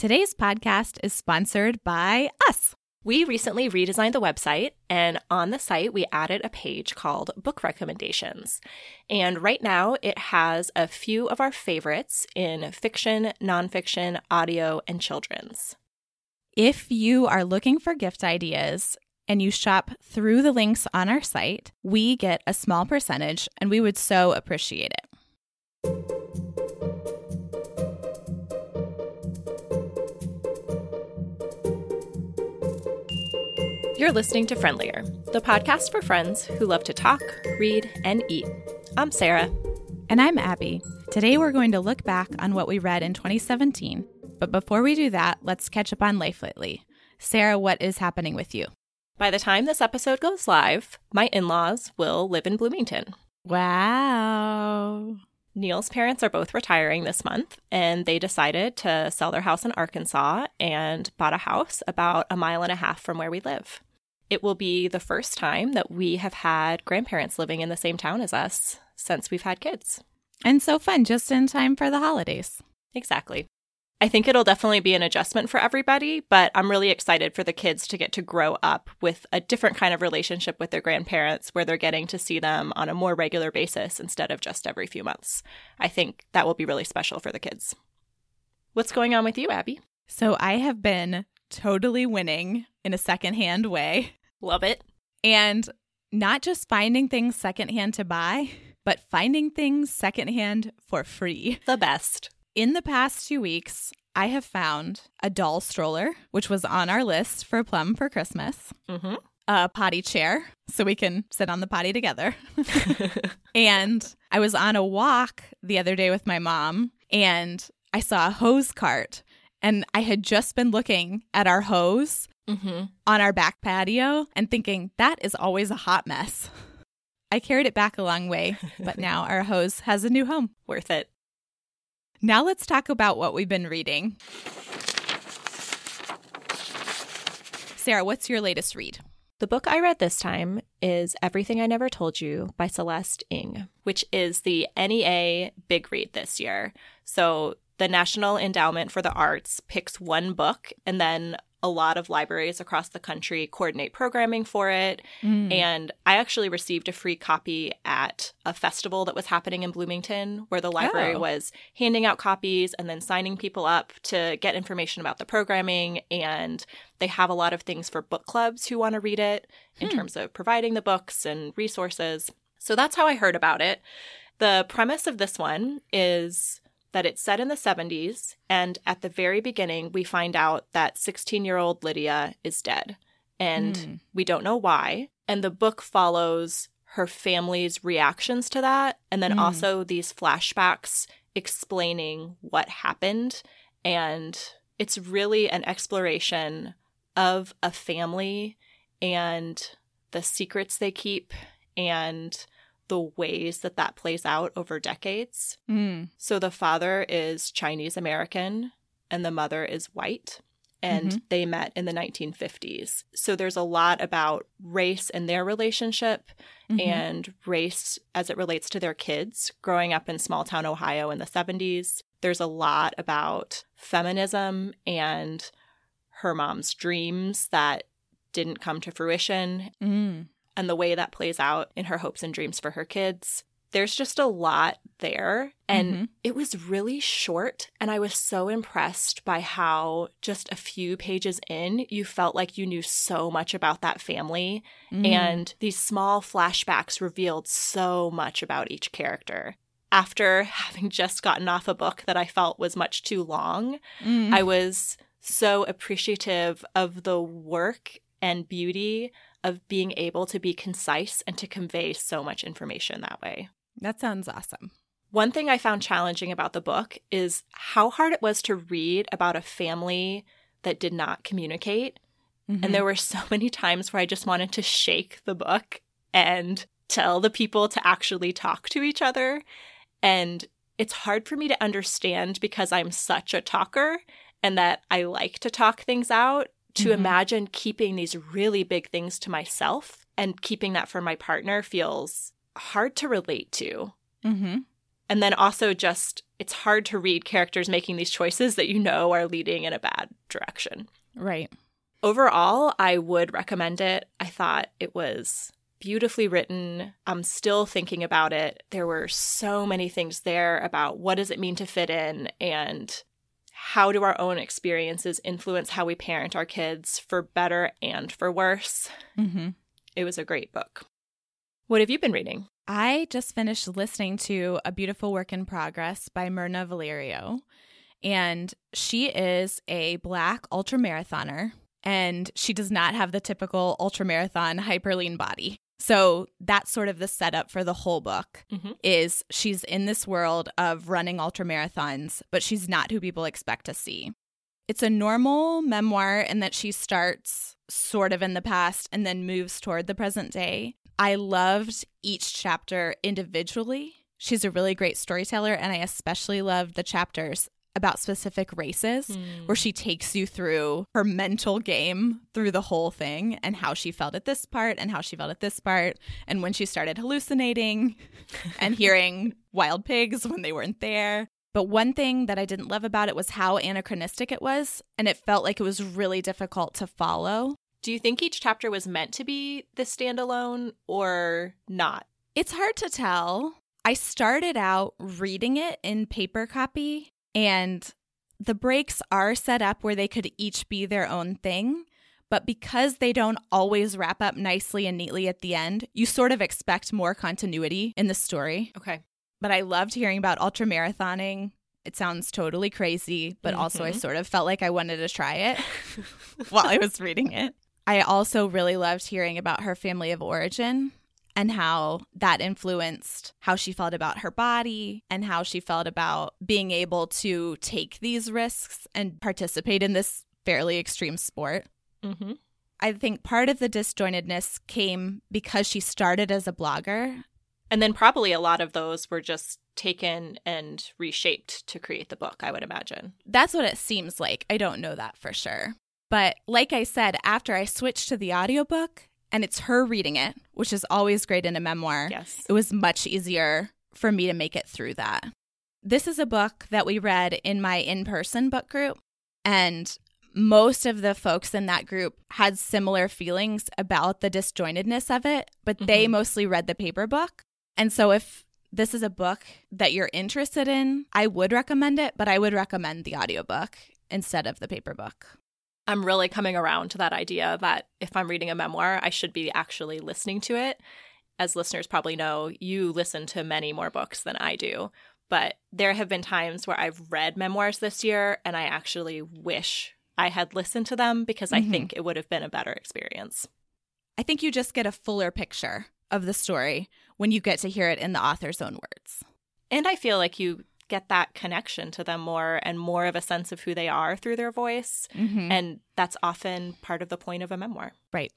Today's podcast is sponsored by us. We recently redesigned the website, and on the site, we added a page called Book Recommendations. And right now, it has a few of our favorites in fiction, nonfiction, audio, and children's. If you are looking for gift ideas and you shop through the links on our site, we get a small percentage, and we would so appreciate it. You're listening to Friendlier, the podcast for friends who love to talk, read, and eat. I'm Sarah. And I'm Abby. Today we're going to look back on what we read in 2017. But before we do that, let's catch up on life lately. Sarah, what is happening with you? By the time this episode goes live, my in laws will live in Bloomington. Wow. Neil's parents are both retiring this month, and they decided to sell their house in Arkansas and bought a house about a mile and a half from where we live. It will be the first time that we have had grandparents living in the same town as us since we've had kids. And so fun, just in time for the holidays. Exactly. I think it'll definitely be an adjustment for everybody, but I'm really excited for the kids to get to grow up with a different kind of relationship with their grandparents where they're getting to see them on a more regular basis instead of just every few months. I think that will be really special for the kids. What's going on with you, Abby? So I have been totally winning in a secondhand way. Love it. And not just finding things secondhand to buy, but finding things secondhand for free. The best. In the past two weeks, I have found a doll stroller, which was on our list for Plum for Christmas, Mm-hmm. a potty chair so we can sit on the potty together. and I was on a walk the other day with my mom and I saw a hose cart. And I had just been looking at our hose Mm-hmm. on our back patio and thinking that is always a hot mess. I carried it back a long way, but now our hose has a new home. Worth it. Now let's talk about what we've been reading. Sarah, what's your latest read? The book I read this time is Everything I Never Told You by Celeste Ng, which is the NEA Big Read this year. So the National Endowment for the Arts picks one book and then a lot of libraries across the country coordinate programming for it. Mm. And I actually received a free copy at a festival that was happening in Bloomington where the library Oh. was handing out copies and then signing people up to get information about the programming. And they have a lot of things for book clubs who want to read it in hmm. terms of providing the books and resources. So that's how I heard about it. The premise of this one is that it's set in the 70s, and at the very beginning, we find out that 16 year old Lydia is dead, and Hmm. we don't know why. And the book follows her family's reactions to that, and then Hmm. also these flashbacks explaining what happened. And it's really an exploration of a family and the secrets they keep and the ways that that plays out over decades. Mm. So the father is Chinese American and the mother is white. And they met in the 1950s. So there's a lot about race and their relationship Mhm. and race as it relates to their kids growing up in small town Ohio in the 70s. There's a lot about feminism and her mom's dreams that didn't come to fruition Mm. And the way that plays out in her hopes and dreams for her kids. There's just a lot there. And Mhm. it was really short. And I was so impressed by how just a few pages in, you felt like you knew so much about that family. Mm. And these small flashbacks revealed so much about each character. After having just gotten off a book that I felt was much too long, Mm. I was so appreciative of the work and beauty of being able to be concise and to convey so much information that way. that sounds awesome. One thing I found challenging about the book is how hard it was to read about a family that did not communicate. Mhm. And there were so many times where I just wanted to shake the book and tell the people to actually talk to each other. And it's hard for me to understand because I'm such a talker and that I like to talk things out to Mhm. imagine keeping these really big things to myself and keeping that for my partner feels hard to relate to. Mm-hmm. And then also just it's hard to read characters making these choices that you know are leading in a bad direction. Right. Overall, I would recommend it. I thought it was beautifully written. I'm still thinking about it. There were so many things there about what does it mean to fit in and how do our own experiences influence how we parent our kids for better and for worse. Mm-hmm. It was a great book. What have you been reading? I just finished listening to A Beautiful Work in Progress by Mirna Valerio. And she is a black ultramarathoner, and she does not have the typical ultramarathon hyperlean body. So that's sort of the setup for the whole book Mhm. is she's in this world of running ultra marathons, but she's not who people expect to see. It's a normal memoir in that she starts sort of in the past and then moves toward the present day. I loved each chapter individually. She's a really great storyteller, and I especially loved the chapters about specific races where hmm. she takes you through her mental game through the whole thing and how she felt at this part and how she felt at this part and when she started hallucinating and hearing wild pigs when they weren't there. But one thing that I didn't love about it was how anachronistic it was, and it felt like it was really difficult to follow. Do you think each chapter was meant to be the standalone or not? It's hard to tell. I started out reading it in paper copy, and the breaks are set up where they could each be their own thing. But because they don't always wrap up nicely and neatly at the end, you sort of expect more continuity in the story. Okay. But I loved hearing about ultramarathoning. It sounds totally crazy, but also I Mhm. sort of felt like I wanted to try it while I was reading it. I also really loved hearing about her family of origin and how that influenced how she felt about her body and how she felt about being able to take these risks and participate in this fairly extreme sport. Mm-hmm. I think part of the disjointedness came because she started as a blogger And then probably a lot of those were just taken and reshaped to create the book, I would imagine. That's what it seems like. I don't know that for sure. But like I said, after I switched to the audiobook and it's her reading it, which is always great in a memoir, Yes. it was much easier for me to make it through that. This is a book that we read in my in person book group, and most of the folks in that group had similar feelings about the disjointedness of it, but they Mhm. mostly read the paper book. And so if this is a book that you're interested in, I would recommend it, but I would recommend the audiobook instead of the paper book. I'm really coming around to that idea that if I'm reading a memoir, I should be actually listening to it. As listeners probably know, you listen to many more books than I do. But there have been times where I've read memoirs this year and I actually wish I had listened to them because I Mhm. think it would have been a better experience. I think you just get a fuller picture of the story when you get to hear it in the author's own words. And I feel like you get that connection to them more and more of a sense of who they are through their voice. Mm-hmm. And that's often part of the point of a memoir. Right.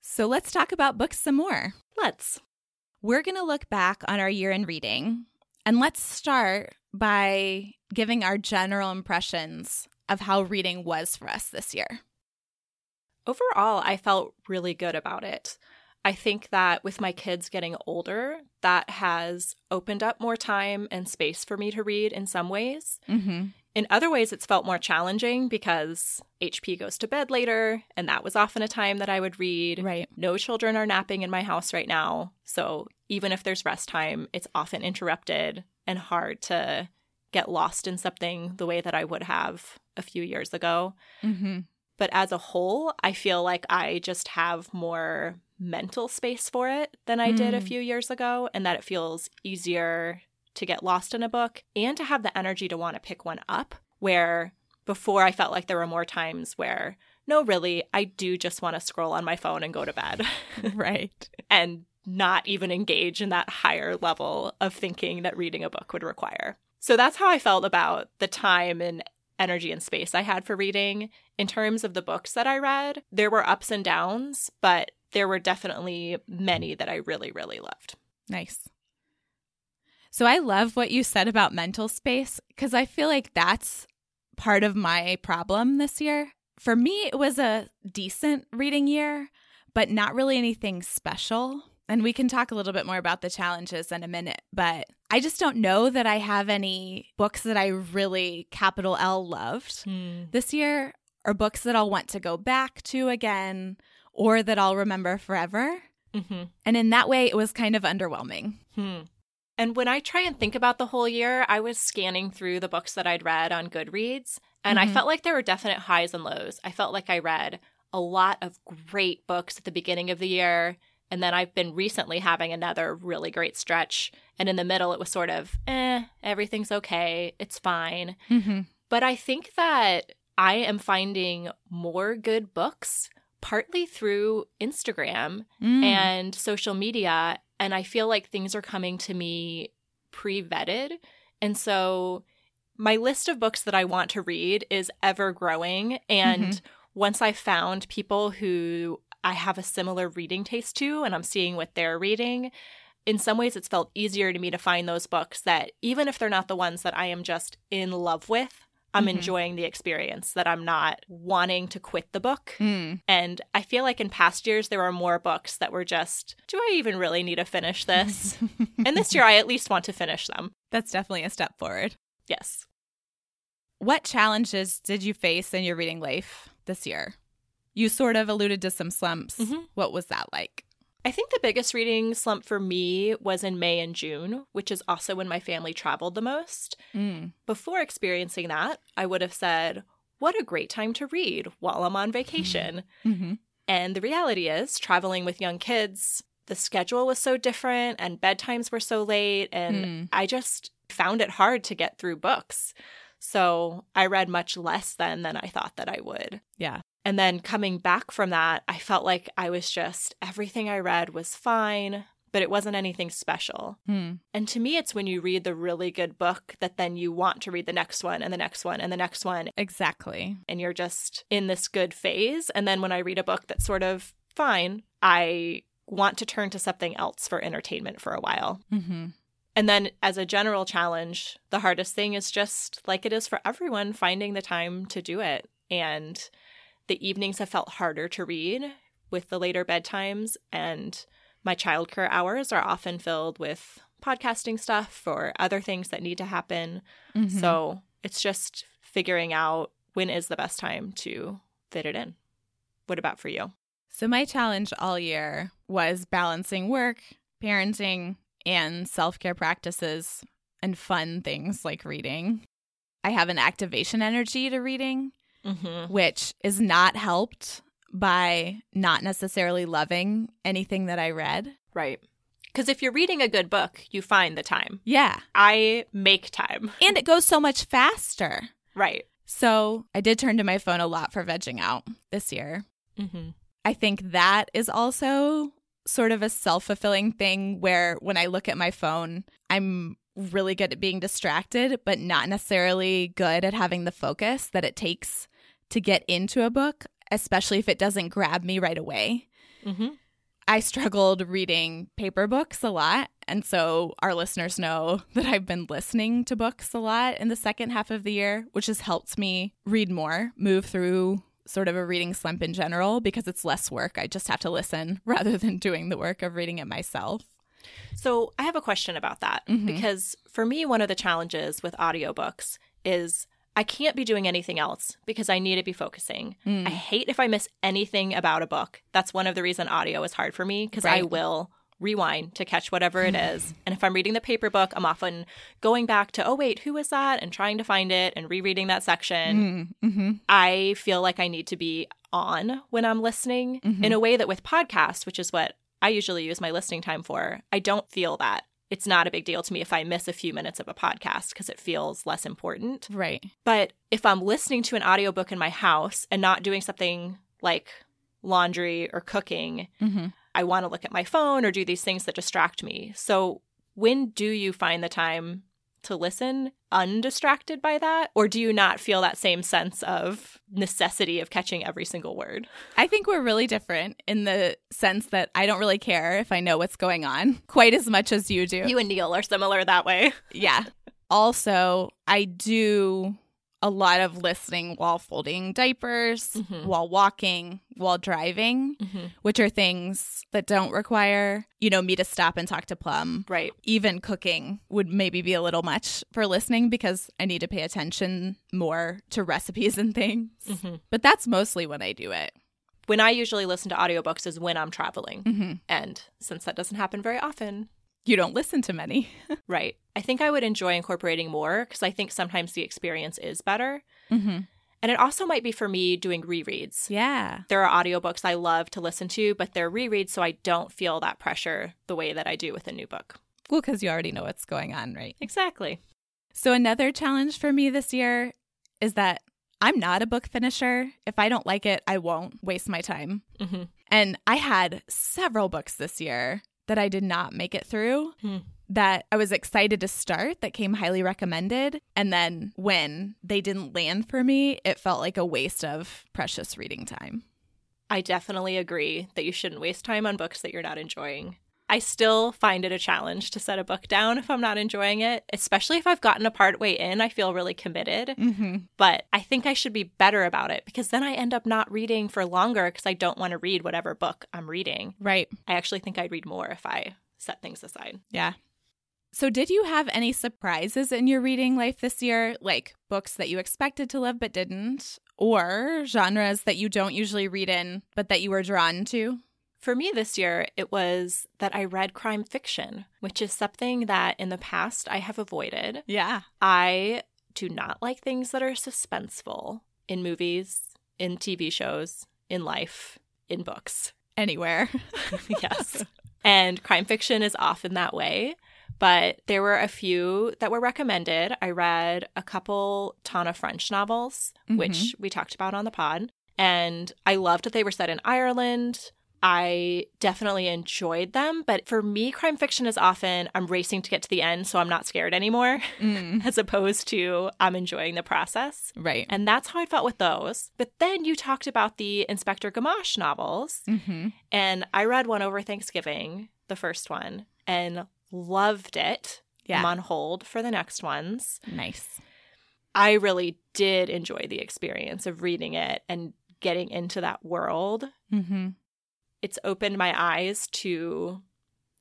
So let's talk about books some more. Let's. We're going to look back on our year in reading, and let's start by giving our general impressions of how reading was for us this year. Overall, I felt really good about it. I think that with my kids getting older, that has opened up more time and space for me to read in some ways. Mm-hmm. In other ways, it's felt more challenging because HP goes to bed later, and that was often a time that I would read. Right. No children are napping in my house right now. So even if there's rest time, it's often interrupted and hard to get lost in something the way that I would have a few years ago. Mm-hmm. But as a whole, I feel like I just have more mental space for it than I did a Mm. few years ago, and that it feels easier to get lost in a book and to have the energy to want to pick one up. Where before I felt like there were more times where, no, really, I do just want to scroll on my phone and go to bed right. and not even engage in that higher level of thinking that reading a book would require. So that's how I felt about the time and energy and space I had for reading. In terms of the books that I read, there were ups and downs, but there were definitely many that I really, really loved. Nice. So I love what you said about mental space because I feel like that's part of my problem this year. For me, it was a decent reading year, but not really anything special. and we can talk a little bit more about the challenges in a minute, but I just don't know that I have any books that I really capital L loved Hmm. this year or books that I'll want to go back to again or that I'll remember forever. hmm And in that way, it was kind of underwhelming. Hmm. And when I try and think about the whole year, I was scanning through the books that I'd read on Goodreads, and I Mhm. felt like there were definite highs and lows. I felt like I read a lot of great books at the beginning of the year, and then I've been recently having another really great stretch. And in the middle, it was sort of, eh, everything's okay, it's fine. Mm-hmm. But I think that I am finding more good books partly through Instagram Mm. and social media. And I feel like things are coming to me pre vetted. And so my list of books that I want to read is ever growing. And once I found people who I have a similar reading taste to and I'm seeing what they're reading, in some ways it's felt easier to me to find those books that even if they're not the ones that I am just in love with, I'm Mhm. enjoying the experience, that I'm not wanting to quit the book. Mm. And I feel like in past years, there were more books that were just, do I even really need to finish this? and this year, I at least want to finish them. That's definitely a step forward. Yes. What challenges did you face in your reading life this year? You sort of alluded to some slumps. Mhm. What was that like? I think the biggest reading slump for me was in May and June, which is also when my family traveled the most. Mm. Before experiencing that, I would have said, what a great time to read while I'm on vacation. Mm-hmm. And the reality is, traveling with young kids, the schedule was so different and bedtimes were so late. And Hmm. I just found it hard to get through books. So I read much less then than I thought that I would. Yeah. And then coming back from that, I felt like I was just, everything I read was fine, but it wasn't anything special. Hmm. And to me, it's when you read the really good book that then you want to read the next one and the next one and the next one Exactly. and you're just in this good phase. And then when I read a book that's sort of fine, I want to turn to something else for entertainment for a while. Mm-hmm. And then, as a general challenge, the hardest thing is just like it is for everyone, finding the time to do it. And the evenings have felt harder to read with the later bedtimes. And my childcare hours are often filled with podcasting stuff or other things that need to happen. Mm-hmm. So it's just figuring out when is the best time to fit it in. What about for you? So my challenge all year was balancing work, parenting, and self-care practices and fun things like reading. I have an activation energy to reading, Mm-hmm. which is not helped by not necessarily loving anything that I read. Right. Because if you're reading a good book, you find the time. Yeah. I make time. And it goes so much faster. Right. So I did turn to my phone a lot for vegging out this year. Mm-hmm. I think that is also sort of a self fulfilling thing where when I look at my phone, I'm really good at being distracted, but not necessarily good at having the focus that it takes to get into a book, especially if it doesn't grab me right away. Mm-hmm. I struggled reading paper books a lot. And so our listeners know that I've been listening to books a lot in the second half of the year, which has helped me read more, move through sort of a reading slump in general because it's less work. I just have to listen rather than doing the work of reading it myself. So I have a question about that Mhm. because for me, one of the challenges with audiobooks is I can't be doing anything else because I need to be focusing. Mm. I hate if I miss anything about a book. That's one of the reason audio is hard for me because I will rewind to catch whatever it is. and if I'm reading the paper book, I'm often going back to, oh, wait, who was that? And trying to find it and rereading that section. Mm, hmm I feel like I need to be on when I'm listening Mhm. in a way that with podcasts, which is what I usually use my listening time for, I don't feel that. It's not a big deal to me if I miss a few minutes of a podcast because it feels less important. Right. But if I'm listening to an audiobook in my house and not doing something like laundry or cooking, hmm I want to look at my phone or do these things that distract me. So, when do you find the time to listen undistracted by that? Or do you not feel that same sense of necessity of catching every single word? I think we're really different in the sense that I don't really care if I know what's going on quite as much as you do. You and Neil are similar that way. Yeah. Also, I do a lot of listening while folding diapers, Mhm. while walking, while driving, Mm-hmm. which are things that don't require, you know, me to stop and talk to Plum. Right. Even cooking would maybe be a little much for listening because I need to pay attention more to recipes and things. hmm But that's mostly when I do it. When I usually listen to audiobooks is when I'm traveling. hmm And since that doesn't happen very often, You don't listen to many. right. I think I would enjoy incorporating more because I think sometimes the experience is better. hmm And it also might be for me doing rereads. Yeah. There are audiobooks I love to listen to, but they're rereads so I don't feel that pressure the way that I do with a new book. Well, because you already know what's going on, right? Exactly. So, another challenge for me this year is that I'm not a book finisher. If I don't like it, I won't waste my time. hmm And I had several books this year that I did not make it through Hmm. that I was excited to start that came highly recommended. And then when they didn't land for me, it felt like a waste of precious reading time. I definitely agree that you shouldn't waste time on books that you're not enjoying. I still find it a challenge to set a book down if I'm not enjoying it, especially if I've gotten a part way in. I feel really committed, Mm-hmm. but I think I should be better about it because then I end up not reading for longer because I don't want to read whatever book I'm reading. Right. I actually think I'd read more if I set things aside. Yeah. So, did you have any surprises in your reading life this year? Like books that you expected to love but didn't? Or genres that you don't usually read in but that you were drawn to? For me this year, it was that I read crime fiction, which is something that in the past I have avoided. Yeah. I do not like things that are suspenseful in movies, in TV shows, in life, in books. Anywhere. yes. And crime fiction is often that way. But there were a few that were recommended. I read a couple Tana French novels, mm-hmm. which we talked about on the pod. And I loved that they were set in Ireland. I definitely enjoyed them. But for me, crime fiction is often I'm racing to get to the end, so I'm not scared anymore, Mm, as opposed to I'm enjoying the process. right. And that's how I felt with those. But then you talked about the Inspector Gamache novels. Mm-hmm. And I read one over Thanksgiving, the first one, and loved it. Yeah. I'm on hold for the next ones. Nice. I really did enjoy the experience of reading it and getting into that world. Mm-hmm. It's opened my eyes to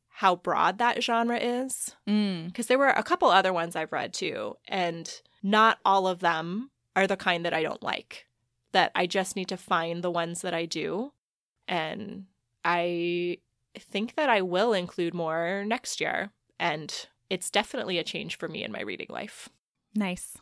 how broad that genre is. Mm. Because there were a couple other ones I've read too, and not all of them are the kind that I don't like. That I just need to find the ones that I do. And I think that I will include more next year. And it's definitely a change for me in my reading life. Nice.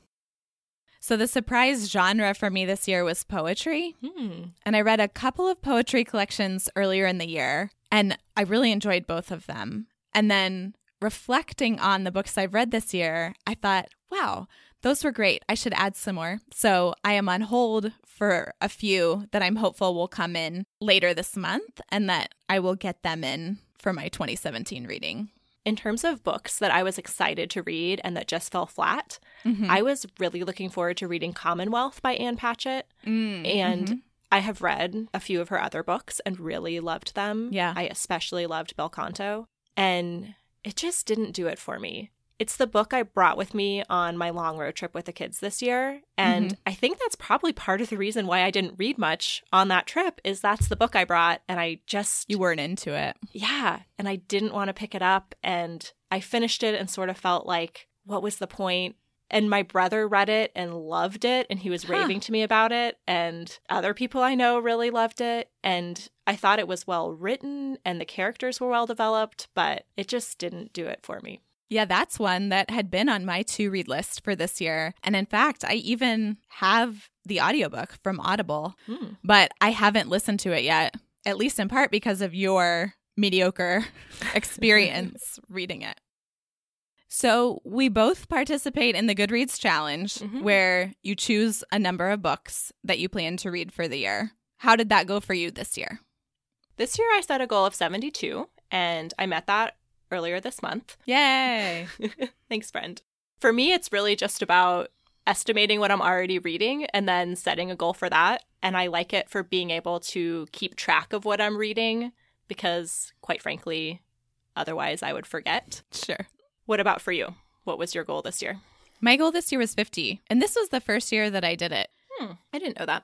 So, the surprise genre for me this year was poetry. Hmm. And I read a couple of poetry collections earlier in the year, and I really enjoyed both of them. And then reflecting on the books I've read this year, I thought, wow, those were great. I should add some more. So I am on hold for a few that I'm hopeful will come in later this month and that I will get them in for my 2017 reading. In terms of books that I was excited to read and that just fell flat, Mhm. I was really looking forward to reading Commonwealth by Ann Patchett. Mm, And mhm. I have read a few of her other books and really loved them. Yeah. I especially loved Bel Canto. And it just didn't do it for me. It's the book I brought with me on my long road trip with the kids this year. And Mm-hmm. I think that's probably part of the reason why I didn't read much on that trip is that's the book I brought and I just you weren't into it. yeah, and I didn't want to pick it up and I finished it and sort of felt like what was the point? And my brother read it and loved it and he was Huh. raving to me about it and other people I know really loved it and I thought it was well written and the characters were well developed, but it just didn't do it for me. Yeah, that's one that had been on my to read list for this year. And in fact, I even have the audiobook from Audible, Hmm. but I haven't listened to it yet, at least in part because of your mediocre experience reading it. So, we both participate in the Goodreads challenge Mhm. where you choose a number of books that you plan to read for the year. How did that go for you this year? This year I set a goal of 72 and I met that earlier this month. Yay! Thanks, friend. For me, it's really just about estimating what I'm already reading and then setting a goal for that. And I like it for being able to keep track of what I'm reading because, quite frankly, otherwise I would forget. sure. What about for you? What was your goal this year? My goal this year was 50, and this was the first year that I did it. Hmm, I didn't know that.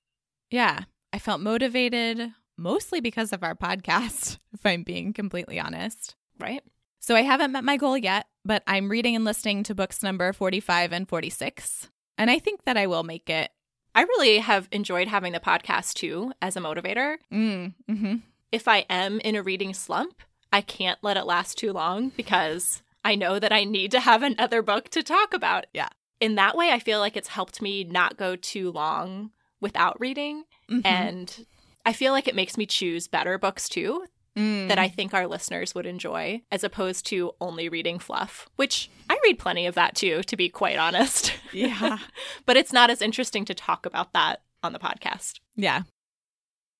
Yeah, I felt motivated mostly because of our podcast, if I'm being completely honest. Right? So I haven't met my goal yet, but I'm reading and listening to books number 45 and 46, and I think that I will make it. I really have enjoyed having the podcast too as a motivator. Mm, hmm If I am in a reading slump, I can't let it last too long because I know that I need to have another book to talk about. Yeah. In that way, I feel like it's helped me not go too long without reading. Mhm. And I feel like it makes me choose better books too Mm. that I think our listeners would enjoy, as opposed to only reading fluff, which I read plenty of that too, to be quite honest. Yeah. but it's not as interesting to talk about that on the podcast. Yeah.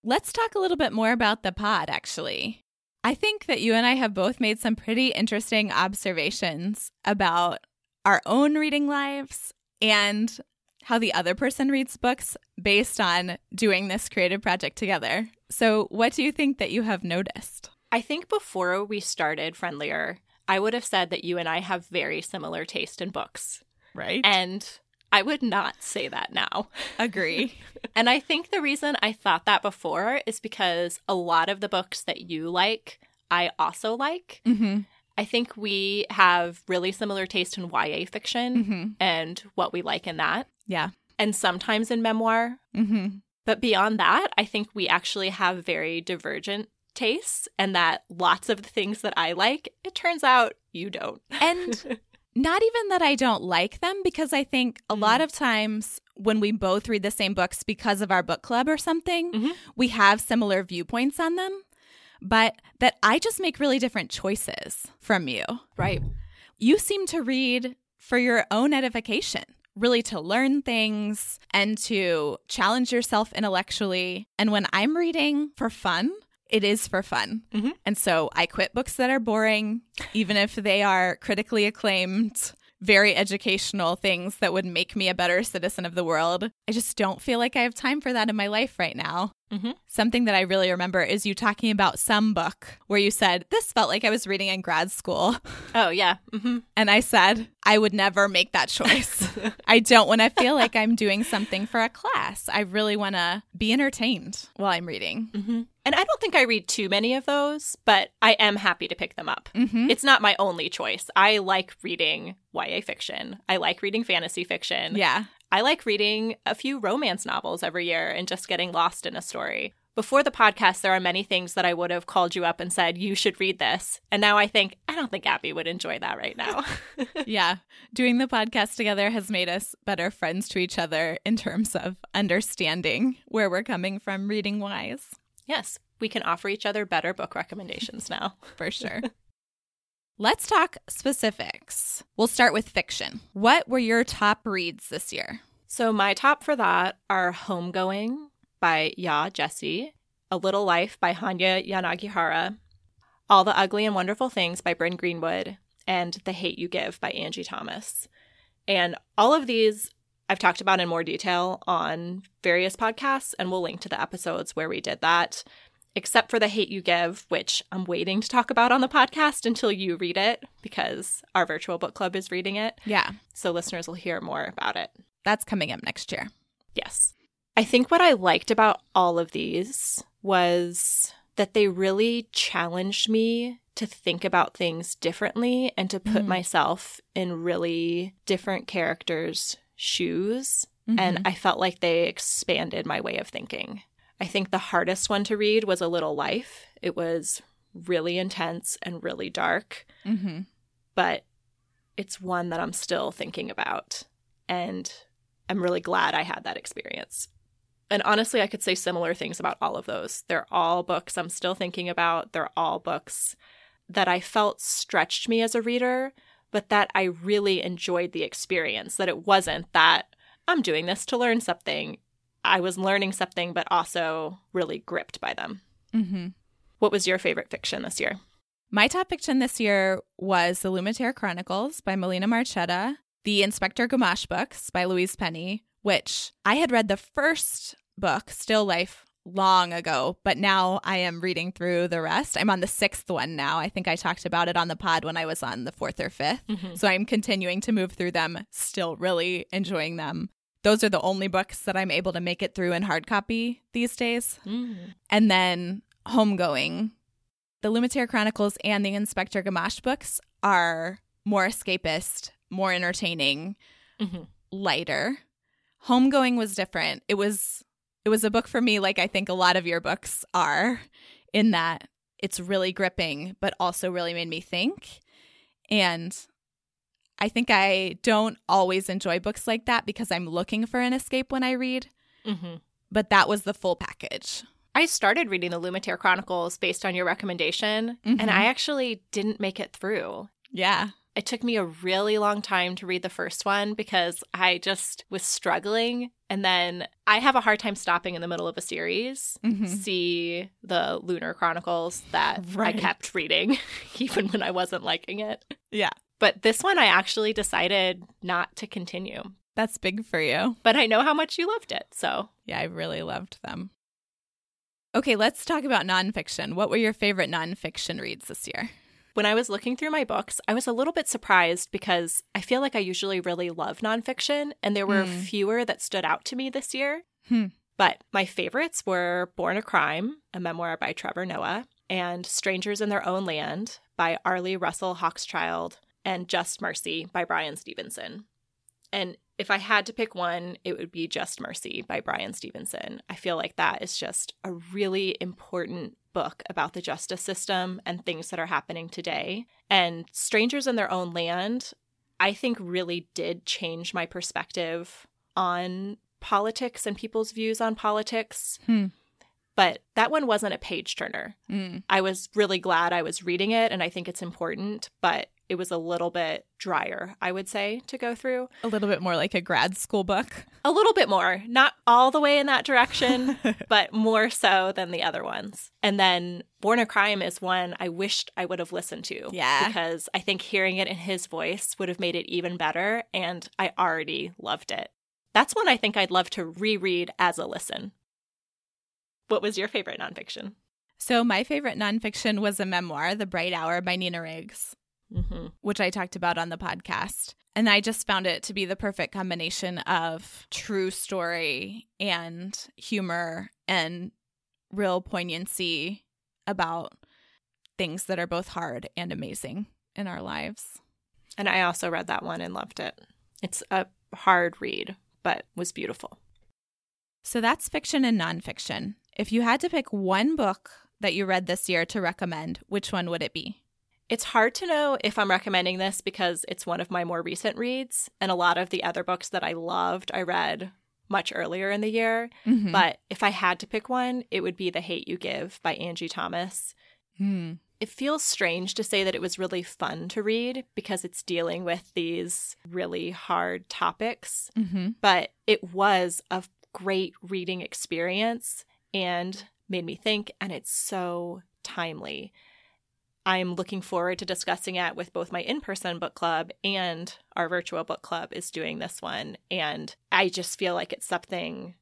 Let's talk a little bit more about the pod, actually. I think that you and I have both made some pretty interesting observations about our own reading lives and how the other person reads books based on doing this creative project together. So, what do you think that you have noticed? I think before we started Friendlier, I would have said that you and I have very similar taste in books. Right? And I would not say that now. Agree. And I think the reason I thought that before is because a lot of the books that you like, I also like. mm-hmm. I think we have really similar taste in YA fiction Mm-hmm. and what we like in that, Yeah. And sometimes in memoir. Mm-hmm. But beyond that, I think we actually have very divergent tastes, and that lots of the things that I like, it turns out you don't. And not even that I don't like them, because I think a lot of times when we both read the same books because of our book club or something, Mhm. we have similar viewpoints on them, but that I just make really different choices from you. right. You seem to read for your own edification. Really, to learn things and to challenge yourself intellectually. And when I'm reading for fun, it is for fun. Mhm. And so I quit books that are boring, even if they are critically acclaimed, very educational things that would make me a better citizen of the world. I just don't feel like I have time for that in my life right now. Mhm. Something that I really remember is you talking about some book where you said, This felt like I was reading in grad school. Oh, yeah. hmm And I said, I would never make that choice. I don't want to feel like I'm doing something for a class. I really want to be entertained while I'm reading. hmm And I don't think I read too many of those, but I am happy to pick them up. Mm-hmm. It's not my only choice. I like reading YA fiction. I like reading fantasy fiction. Yeah. I like reading a few romance novels every year and just getting lost in a story. Before the podcast, there are many things that I would have called you up and said, you should read this. And now I think, I don't think Abby would enjoy that right now. Yeah. Doing the podcast together has made us better friends to each other in terms of understanding where we're coming from reading wise, yes, we can offer each other better book recommendations now. for sure. Let's talk specifics. We'll start with fiction. What were your top reads this year? So, my top for that are Homegoing by Yaa Gyasi, A Little Life by Hanya Yanagihara, All the Ugly and Wonderful Things by Bryn Greenwood, and The Hate You Give by Angie Thomas. And all of these I've talked about in more detail on various podcasts, and we'll link to the episodes where we did that, except for The Hate You Give, which I'm waiting to talk about on the podcast until you read it because our virtual book club is reading it. Yeah, So listeners will hear more about it. that's coming up next year. Yes. I think what I liked about all of these was that they really challenged me to think about things differently and to put Mhm. myself in really different characters' shoes. Mm-hmm. And I felt like they expanded my way of thinking. I think the hardest one to read was A Little Life. It was really intense and really dark hmm but it's one that I'm still thinking about. And I'm really glad I had that experience. And honestly, I could say similar things about all of those. They're all books I'm still thinking about. They're all books that I felt stretched me as a reader, but that I really enjoyed the experience. That it wasn't that I'm doing this to learn something. I was learning something, but also really gripped by them. hmm What was your favorite fiction this year? My top fiction this year was The Lumatere Chronicles by Melina Marchetta, the Inspector Gamache books by Louise Penny, which I had read the first book, Still Life, long ago, but now I am reading through the rest. I'm on the sixth one now. I think I talked about it on the pod when I was on the fourth or 5th Mhm. So I'm continuing to move through them, still really enjoying them. Those are the only books that I'm able to make it through in hard copy these days. Mm. And then Homegoing. The Lumatere Chronicles and the Inspector Gamache books are more escapist, more entertaining, Mhm. lighter. Homegoing was different. It was it was a book for me like I think a lot of your books are in that it's really gripping but also really made me think. And I think I don't always enjoy books like that because I'm looking for an escape when I read, Mhm. but that was the full package. I started reading the Lumatere Chronicles based on your recommendation, Mhm. and I actually didn't make it through. Yeah. It took me a really long time to read the first one because I just was struggling. And then I have a hard time stopping in the middle of a series. Mhm. See the Lunar Chronicles that Right. I kept reading, even when I wasn't liking it. Yeah. But this one, I actually decided not to continue. That's big for you. But I know how much you loved it. So Yeah, I really loved them. Okay, let's talk about nonfiction. What were your favorite nonfiction reads this year? when I was looking through my books, I was a little bit surprised because I feel like I usually really love nonfiction, and there were Hmm. fewer that stood out to me this year. Hmm. But my favorites were Born a Crime, a memoir by Trevor Noah, and Strangers in Their Own Land by Arlie Russell Hochschild, and Just Mercy by Bryan Stevenson. And if I had to pick one, it would be Just Mercy by Bryan Stevenson. I feel like that is just a really important book about the justice system and things that are happening today. And Strangers in Their Own Land, I think really did change my perspective on politics and people's views on politics. Hmm. But that one wasn't a page turner. Mm. I was really glad I was reading it and I think it's important, but it was a little bit drier, I would say, to go through. A little bit more like a grad school book. A little bit more, not all the way in that direction, but more so than the other ones. And then Born a Crime is one I wished I would have listened to. Yeah. Because I think hearing it in his voice would have made it even better, and I already loved it. That's one I think I'd love to reread as a listen. What was your favorite nonfiction? So, my favorite nonfiction was a memoir, The Bright Hour by Nina Riggs, Mm-hmm. which I talked about on the podcast. And I just found it to be the perfect combination of true story and humor and real poignancy about things that are both hard and amazing in our lives. And I also read that one and loved it. It's a hard read, but was beautiful. So that's fiction and nonfiction. If you had to pick one book that you read this year to recommend, which one would it be? It's hard to know if I'm recommending this because it's one of my more recent reads, and a lot of the other books that I loved I read much earlier in the year. Mhm. But if I had to pick one, it would be The Hate You Give by Angie Thomas. Hmm. It feels strange to say that it was really fun to read because it's dealing with these really hard topics, Mhm. but it was a great reading experience and made me think, and it's so timely. I'm looking forward to discussing it with both my in person book club and our virtual book club is doing this one. And I just feel like it's something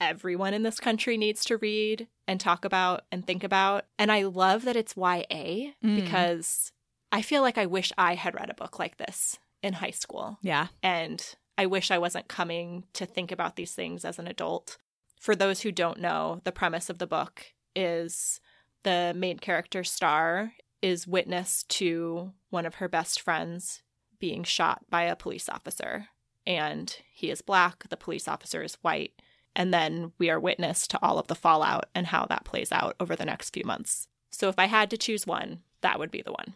everyone in this country needs to read and talk about and think about. And I love that it's YA Mm. because I feel like I wish I had read a book like this in high school. Yeah. And I wish I wasn't coming to think about these things as an adult. For those who don't know, the premise of the book is the main character Starr is witness to one of her best friends being shot by a police officer. And he is black, the police officer is white. And then we are witness to all of the fallout and how that plays out over the next few months. So if I had to choose one, that would be the one.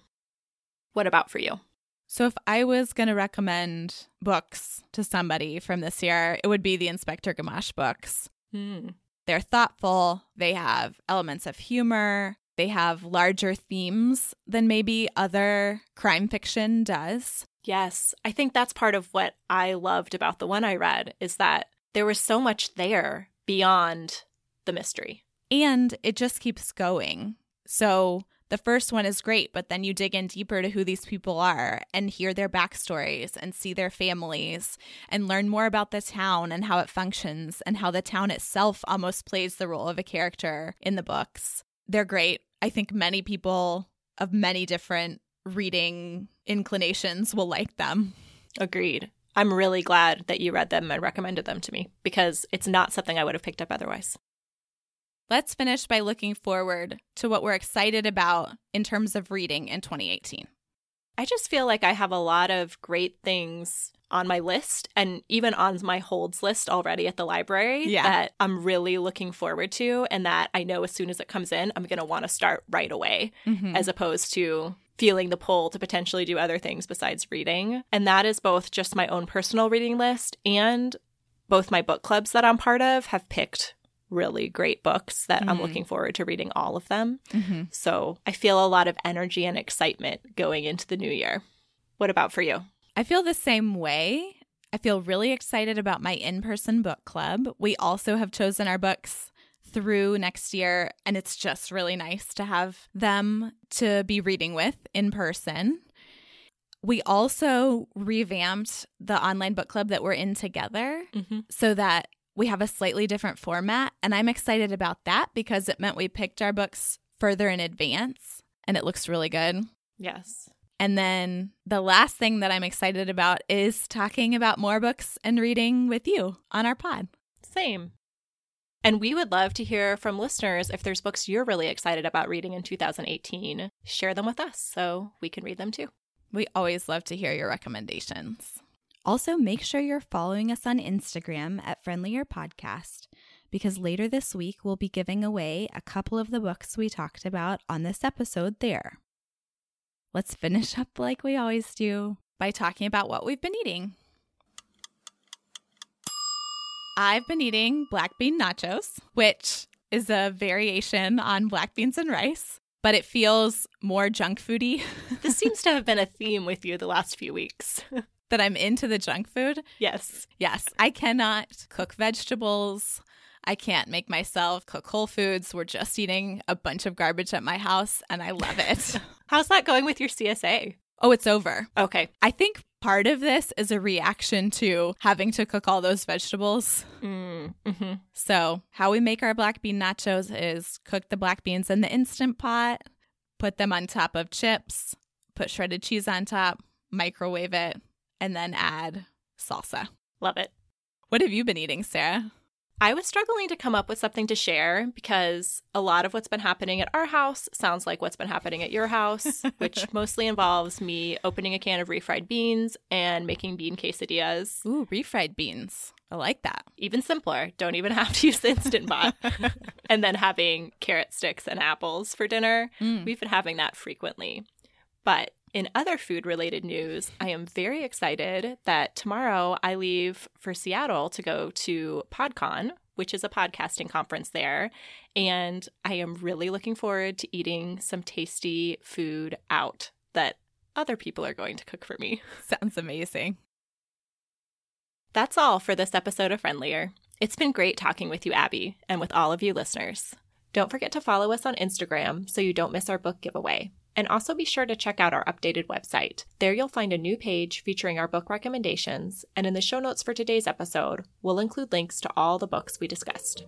What about for you? So if I was going to recommend books to somebody from this year, it would be the Inspector Gamache books. Hmm. They're thoughtful, they have elements of humor, they have larger themes than maybe other crime fiction does. Yes, I think that's part of what I loved about the one I read is that there was so much there beyond the mystery. And it just keeps going. So the first one is great, but then you dig in deeper to who these people are and hear their backstories and see their families and learn more about the town and how it functions and how the town itself almost plays the role of a character in the books. They're great. I think many people of many different reading inclinations will like them. Agreed. I'm really glad that you read them and recommended them to me because it's not something I would have picked up otherwise. Let's finish by looking forward to what we're excited about in terms of reading in 2018. I just feel like I have a lot of great things on my list and even on my holds list already at the library Yeah. that I'm really looking forward to and that I know as soon as it comes in, I'm going to want to start right away Mhm. as opposed to feeling the pull to potentially do other things besides reading. And that is both just my own personal reading list and both my book clubs that I'm part of have picked really great books that I'm Mhm. looking forward to reading all of them. Mhm. So I feel a lot of energy and excitement going into the new year. What about for you? I feel the same way. I feel really excited about my in person book club. We also have chosen our books through next year, and it's just really nice to have them to be reading with in person. We also revamped the online book club that we're in together Mm-hmm. so that we have a slightly different format. And I'm excited about that because it meant we picked our books further in advance and it looks really good. Yes. And then the last thing that I'm excited about is talking about more books and reading with you on our pod. Same. And we would love to hear from listeners if there's books you're really excited about reading in 2018. Share them with us so we can read them too. We always love to hear your recommendations. Also, make sure you're following us on Instagram at Friendlier Podcast because later this week we'll be giving away a couple of the books we talked about on this episode there. Let's finish up like we always do by talking about what we've been eating. I've been eating black bean nachos, which is a variation on black beans and rice, but it feels more junk foody. This seems to have been a theme with you the last few weeks. that I'm into the junk food. yes. Yes, I cannot cook vegetables. I can't make myself cook whole foods. We're just eating a bunch of garbage at my house and I love it. How's that going with your CSA? oh, it's over. Okay. I think part of this is a reaction to having to cook all those vegetables. Mm, hmm So, how we make our black bean nachos is cook the black beans in the instant pot, put them on top of chips, put shredded cheese on top, microwave it, and then add salsa. Love it. What have you been eating, Sarah? I was struggling to come up with something to share because a lot of what's been happening at our house sounds like what's been happening at your house, which mostly involves me opening a can of refried beans and making bean quesadillas. Ooh, refried beans. I like that. Even simpler, don't even have to use the instant pot. and then having carrot sticks and apples for dinner. Mm. We've been having that frequently. But in other food related news, I am very excited that tomorrow I leave for Seattle to go to PodCon, which is a podcasting conference there. And I am really looking forward to eating some tasty food out that other people are going to cook for me. Sounds amazing. That's all for this episode of Friendlier. It's been great talking with you, Abby, and with all of you listeners. Don't forget to follow us on Instagram so you don't miss our book giveaway. And also be sure to check out our updated website. There you'll find a new page featuring our book recommendations, and in the show notes for today's episode, we'll include links to all the books we discussed.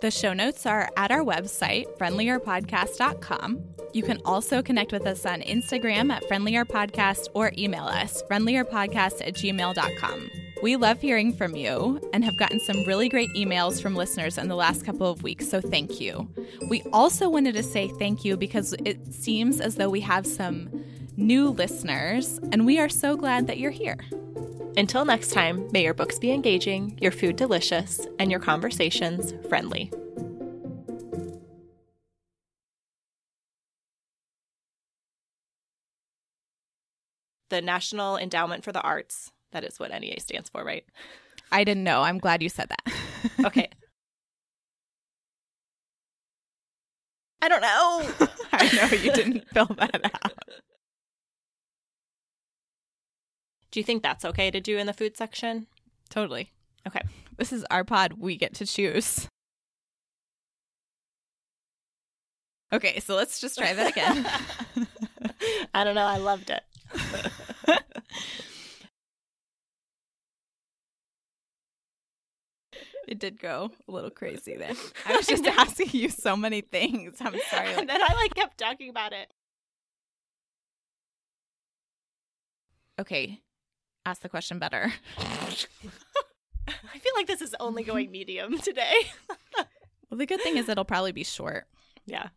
The show notes are at our website, friendlierpodcast.com. You can also connect with us on Instagram at friendlierpodcast or email us, friendlierpodcast at gmail.com. We love hearing from you and have gotten some really great emails from listeners in the last couple of weeks, so thank you. We also wanted to say thank you because it seems as though we have some new listeners, and we are so glad that you're here. Until next time, may your books be engaging, your food delicious, and your conversations friendly. The National Endowment for the Arts. That is what NEA stands for, right? I didn't know. I'm glad you said that. Okay. I don't know. I know you didn't fill that out. Do you think that's okay to do in the food section? Totally. Okay. This is our pod. We get to choose. Okay, so let's just try that again. I don't know. I loved it. It did go a little crazy there. I was just asking you so many things. I'm sorry. and then I like kept talking about it. Okay, ask the question better. I feel like this is only going medium today. Well, the good thing is it'll probably be short. yeah.